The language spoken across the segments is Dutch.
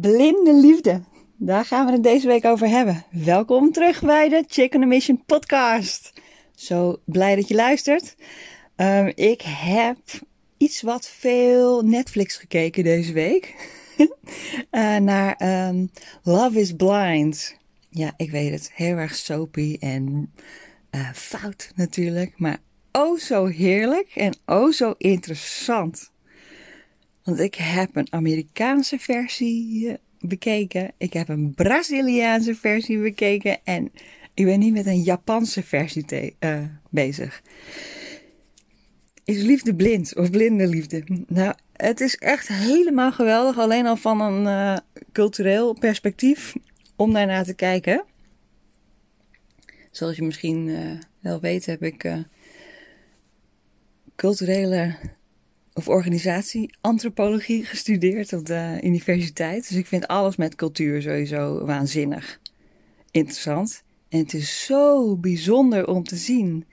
Blinde liefde. Daar gaan we het deze week over hebben. Welkom terug bij de Chicken on Mission podcast. Zo blij dat je luistert. Um, ik heb iets wat veel Netflix gekeken deze week. uh, naar um, Love is Blind. Ja, ik weet het. Heel erg soapy en uh, fout natuurlijk. Maar oh zo heerlijk en oh zo interessant. Want ik heb een Amerikaanse versie eh, bekeken. Ik heb een Braziliaanse versie bekeken. En ik ben niet met een Japanse versie uh, bezig. Is liefde blind of blinde liefde? Nou, het is echt helemaal geweldig. Alleen al van een uh, cultureel perspectief om daarna te kijken. Zoals je misschien wel weet, heb ik culturele of organisatie antropologie gestudeerd op de universiteit. Dus ik vind alles met cultuur sowieso waanzinnig interessant. En het is zo bijzonder om te zien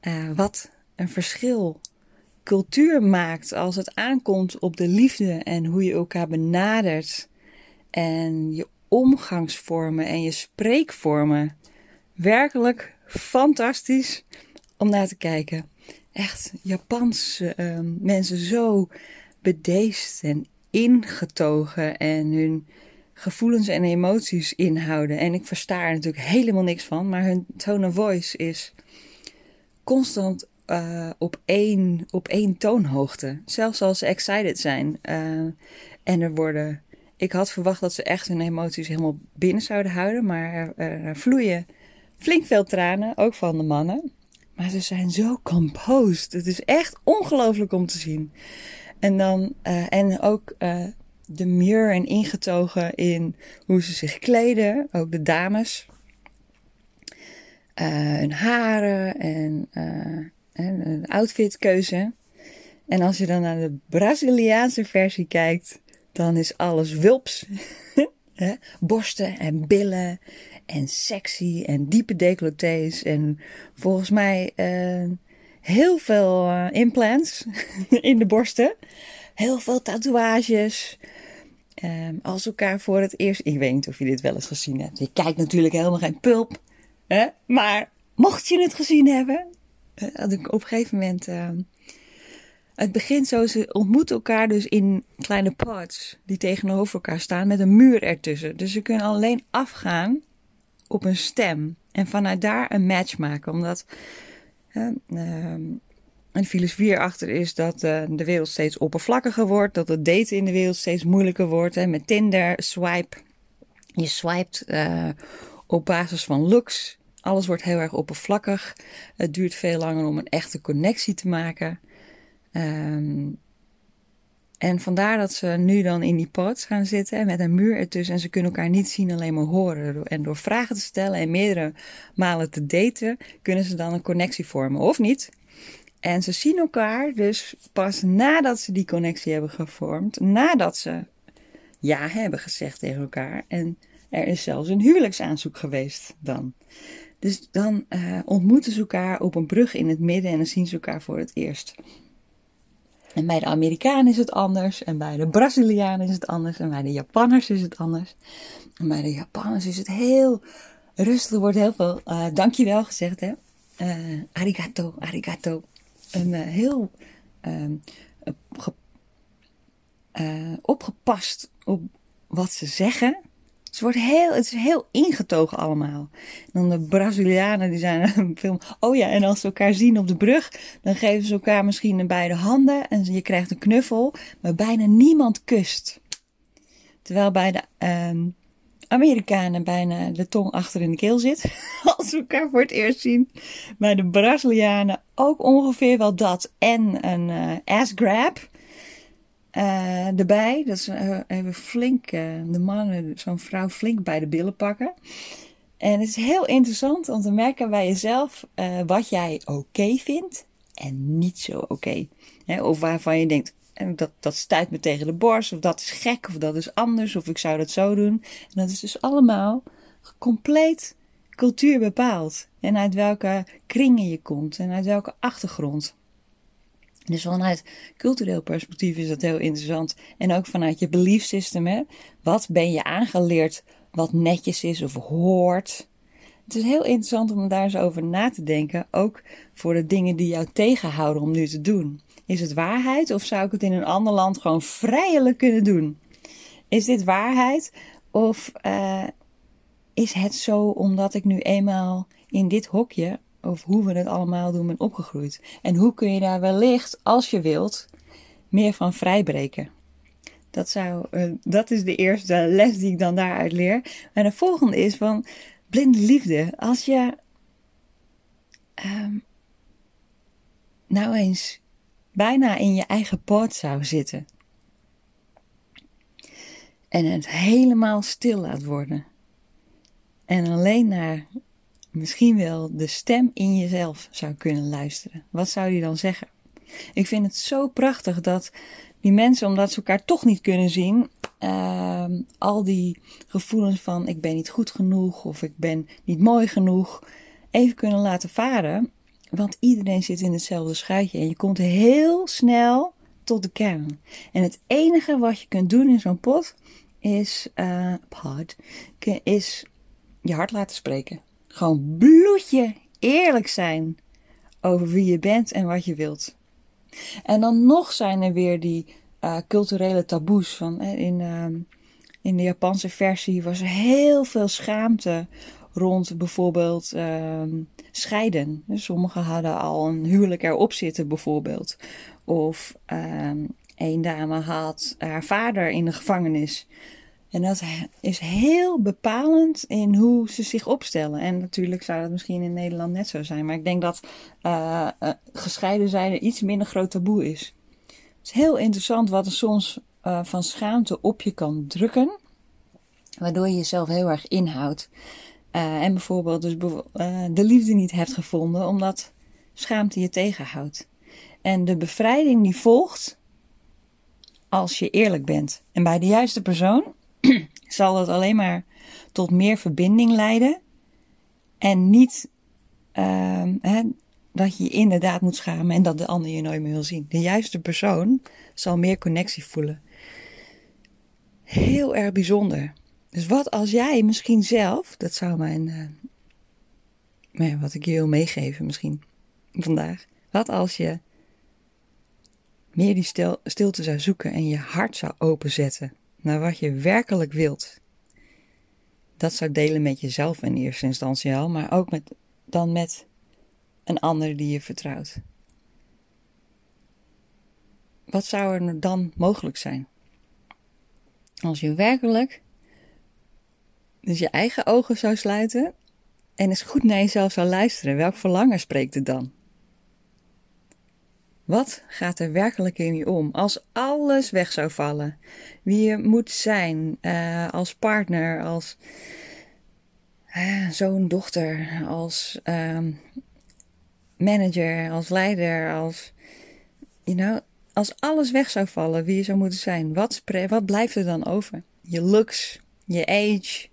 uh, wat een verschil cultuur maakt als het aankomt op de liefde en hoe je elkaar benadert. En je omgangsvormen en je spreekvormen. Werkelijk fantastisch om naar te kijken echt Japanse uh, mensen zo bedeesd en ingetogen en hun gevoelens en emoties inhouden. En ik versta er natuurlijk helemaal niks van, maar hun tone of voice is constant uh, op, één, op één toonhoogte. Zelfs als ze excited zijn. Uh, en er worden. Ik had verwacht dat ze echt hun emoties helemaal binnen zouden houden, maar er, er vloeien flink veel tranen, ook van de mannen. Maar ze zijn zo composed. Het is echt ongelooflijk om te zien. En dan, uh, en ook uh, de muur en ingetogen in hoe ze zich kleden. Ook de dames. Uh, hun haren en, en een outfitkeuze. En als je dan naar de Braziliaanse versie kijkt, dan is alles wulps. Borsten en billen en sexy en diepe decolletés en volgens mij uh, heel veel uh, implants in de borsten. Heel veel tatoeages. Um, als elkaar voor het eerst. Ik weet niet of je dit wel eens gezien hebt. Je kijkt natuurlijk helemaal geen pulp. Hè? Maar mocht je het gezien hebben. Had ik op een gegeven moment. Het begint zo, ze ontmoeten elkaar dus in kleine pods die tegenover elkaar staan met een muur ertussen. Dus ze kunnen alleen afgaan op een stem en vanuit daar een match maken. Omdat uh, een filosofie erachter is dat uh, de wereld steeds oppervlakkiger wordt, dat het daten in de wereld steeds moeilijker wordt. Hè, met Tinder, swipe. Je swipet uh, op basis van looks. Alles wordt heel erg oppervlakkig. Het duurt veel langer om een echte connectie te maken. Um, en vandaar dat ze nu dan in die pods gaan zitten met een muur ertussen. En ze kunnen elkaar niet zien, alleen maar horen. En door vragen te stellen en meerdere malen te daten, kunnen ze dan een connectie vormen. Of niet. En ze zien elkaar dus pas nadat ze die connectie hebben gevormd. Nadat ze ja hebben gezegd tegen elkaar. En er is zelfs een huwelijksaanzoek geweest dan. Dus dan uh, ontmoeten ze elkaar op een brug in het midden en dan zien ze elkaar voor het eerst. En bij de Amerikanen is het anders. En bij de Brazilianen is het anders. En bij de Japanners is het anders. En bij de Japanners is het heel rustig. Er wordt heel veel uh, dankjewel gezegd. Hè? Uh, arigato, arigato. En uh, heel opgepast op wat ze zeggen. Het, wordt heel, het is heel ingetogen allemaal. Dan de Brazilianen, die zijn een film. Oh ja, en als ze elkaar zien op de brug, dan geven ze elkaar misschien beide handen. En je krijgt een knuffel, maar bijna niemand kust. Terwijl bij de uh, Amerikanen bijna de tong achter in de keel zit. Als ze elkaar voor het eerst zien. Bij de Brazilianen ook ongeveer wel dat. En een uh, ass grab uh, erbij. Dat ze uh, even flink, uh, de mannen, zo'n vrouw flink bij de billen pakken. En het is heel interessant om te merken bij jezelf wat jij oké vindt en niet zo oké. Of waarvan je denkt, dat, dat stuit me tegen de borst, of dat is gek, of dat is anders, of ik zou dat zo doen. En dat is dus allemaal compleet cultuur bepaald. En uit welke kringen je komt en uit welke achtergrond. Dus vanuit cultureel perspectief is dat heel interessant. En ook vanuit je belief system. Hè? Wat ben je aangeleerd wat netjes is of hoort? Het is heel interessant om daar eens over na te denken. Ook voor de dingen die jou tegenhouden om nu te doen. Is het waarheid of zou ik het in een ander land gewoon vrijelijk kunnen doen? Is dit waarheid of uh, is het zo omdat ik nu eenmaal in dit hokje, of hoe we het allemaal doen, ben opgegroeid? En hoe kun je daar wellicht, als je wilt, meer van vrijbreken? Dat, zou, uh, dat is de eerste les die ik dan daaruit leer. En de volgende is van blinde liefde. Als je um, nou eens bijna in je eigen poort zou zitten en het helemaal stil laat worden. En alleen naar misschien wel de stem in jezelf zou kunnen luisteren. Wat zou die dan zeggen? Ik vind het zo prachtig dat die mensen, omdat ze elkaar toch niet kunnen zien, uh, al die gevoelens van ik ben niet goed genoeg of ik ben niet mooi genoeg, even kunnen laten varen. Want iedereen zit in hetzelfde schuitje en je komt heel snel tot de kern. En het enige wat je kunt doen in zo'n pot is, uh, pod, is je hart laten spreken. Gewoon bloedje eerlijk zijn over wie je bent en wat je wilt. En dan nog zijn er weer die uh, culturele taboes. Van, in, uh, in de Japanse versie was er heel veel schaamte rond bijvoorbeeld uh, scheiden. Dus sommigen hadden al een huwelijk erop zitten bijvoorbeeld. Of ehm, een dame had haar vader in de gevangenis. En dat is heel bepalend in hoe ze zich opstellen. En natuurlijk zou dat misschien in Nederland net zo zijn. Maar ik denk dat uh, uh, gescheiden zijn iets minder groot taboe is. Het is heel interessant wat er soms uh, van schaamte op je kan drukken. Waardoor je jezelf heel erg inhoudt. en bijvoorbeeld dus de liefde niet hebt gevonden omdat schaamte je tegenhoudt. En de bevrijding die volgt als je eerlijk bent. En bij de juiste persoon zal dat alleen maar tot meer verbinding leiden. En niet uh, hè, dat je je inderdaad moet schamen en dat de ander je nooit meer wil zien. De juiste persoon zal meer connectie voelen. Heel erg bijzonder. Dus wat als jij misschien zelf, dat zou mijn, uh, nou ja, wat ik je wil meegeven misschien vandaag. Wat als je meer die stil, stilte zou zoeken en je hart zou openzetten naar wat je werkelijk wilt. Dat zou delen met jezelf in eerste instantie al, maar ook met, dan met een ander die je vertrouwt. Wat zou er dan mogelijk zijn? Als je werkelijk dus je eigen ogen zou sluiten en eens goed naar jezelf zou luisteren, welk verlangen spreekt het dan? Wat gaat er werkelijk in je om als alles weg zou vallen? Wie je moet zijn uh, als partner, als uh, zoon, dochter, als uh, manager, als leider, als, you know, als alles weg zou vallen, wie je zou moeten zijn, wat, wat blijft er dan over? Je looks, je age,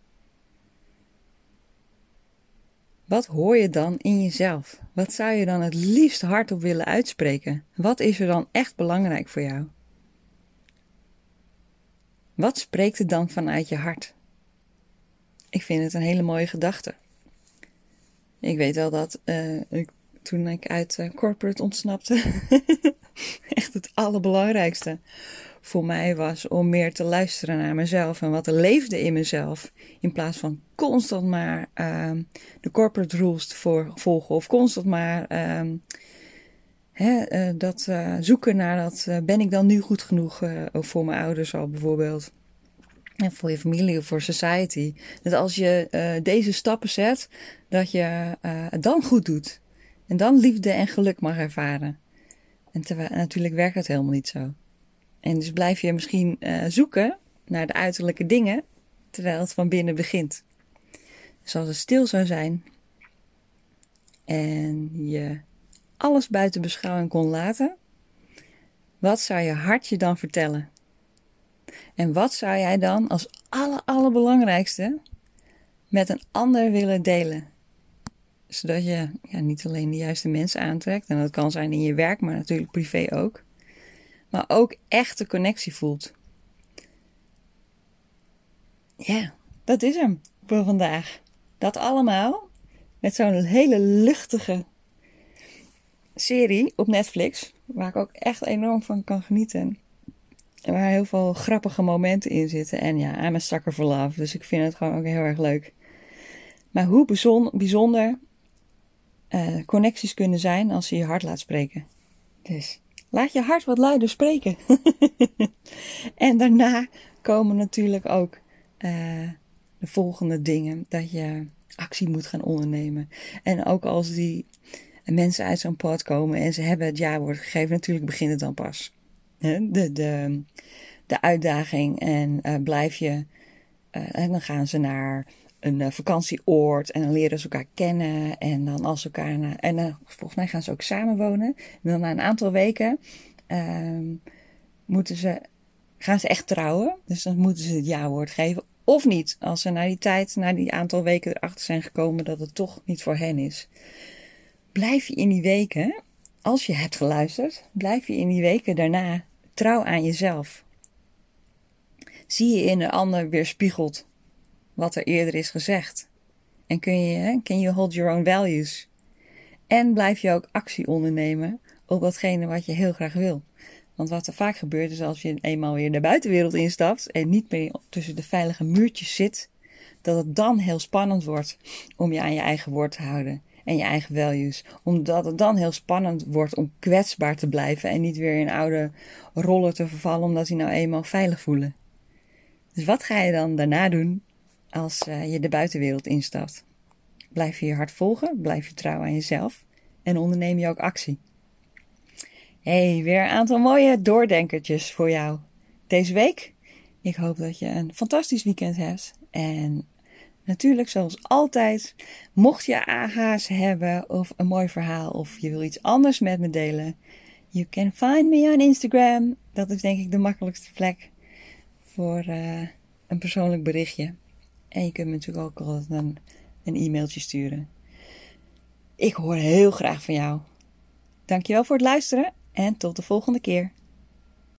wat hoor je dan in jezelf? Wat zou je dan het liefst hardop willen uitspreken? Wat is er dan echt belangrijk voor jou? Wat spreekt er dan vanuit je hart? Ik vind het een hele mooie gedachte. Ik weet wel dat ik, toen ik uit uh, corporate ontsnapte, echt het allerbelangrijkste voor mij was om meer te luisteren naar mezelf en wat er leefde in mezelf. In plaats van constant maar um, de corporate rules te volgen of constant maar hè, uh, dat uh, zoeken naar dat uh, ben ik dan nu goed genoeg voor mijn ouders al bijvoorbeeld. En voor je familie of voor society. Dat als je deze stappen zet, dat je het dan goed doet. En dan liefde en geluk mag ervaren. En natuurlijk werkt het helemaal niet zo. En dus blijf je misschien uh, zoeken naar de uiterlijke dingen, terwijl het van binnen begint. Dus als het stil zou zijn en je alles buiten beschouwing kon laten, wat zou je hart je dan vertellen? En wat zou jij dan als aller, allerbelangrijkste met een ander willen delen? Zodat je ja, niet alleen de juiste mensen aantrekt. En dat kan zijn in je werk, maar natuurlijk privé ook. Maar ook echt de connectie voelt. Ja, dat is hem voor vandaag. Dat allemaal met zo'n hele luchtige serie op Netflix. Waar ik ook echt enorm van kan genieten. En waar heel veel grappige momenten in zitten. En ja, I'm a sucker for love. Dus ik vind het gewoon ook heel erg leuk. Maar hoe bijzonder uh, connecties kunnen zijn als je je hart laat spreken. Dus laat je hart wat luider spreken. en daarna komen natuurlijk ook uh, de volgende dingen. Dat je actie moet gaan ondernemen. En ook als die mensen uit zo'n pad komen en ze hebben het jaarwoord gegeven, natuurlijk begint het dan pas. De, de, de uitdaging en uh, blijf je. Uh, en dan gaan ze naar een uh, vakantieoord en dan leren ze elkaar kennen. En dan als elkaar. Na, en volgens mij gaan ze ook samenwonen. En dan na een aantal weken ehm, moeten ze, gaan ze echt trouwen. Dus dan moeten ze het jaarwoord geven. Of niet, als ze na die tijd, na die aantal weken erachter zijn gekomen dat het toch niet voor hen is. Blijf je in die weken, als je hebt geluisterd, blijf je in die weken daarna trouw aan jezelf. Zie je in de ander weerspiegeld wat er eerder is gezegd. En kun je, can you hold your own values? En blijf je ook actie ondernemen op datgene wat je heel graag wil. Want wat er vaak gebeurt is als je eenmaal weer de buitenwereld instapt en niet meer tussen de veilige muurtjes zit, dat het dan heel spannend wordt om je aan je eigen woord te houden en je eigen values. Omdat het dan heel spannend wordt om kwetsbaar te blijven en niet weer in oude rollen te vervallen omdat die nou eenmaal veilig voelen. Dus wat ga je dan daarna doen als uh, je de buitenwereld instapt? Blijf je je hart volgen, blijf je trouw aan jezelf en onderneem je ook actie. Hey, weer een aantal mooie doordenkertjes voor jou deze week. Ik hoop dat je een fantastisch weekend hebt. En natuurlijk, zoals altijd, mocht je AH's hebben of een mooi verhaal of je wil iets anders met me delen, you can find me on Instagram. Dat is denk ik de makkelijkste plek voor uh, een persoonlijk berichtje. En je kunt me natuurlijk ook altijd een, een e-mailtje sturen. Ik hoor heel graag van jou. Dankjewel voor het luisteren en tot de volgende keer.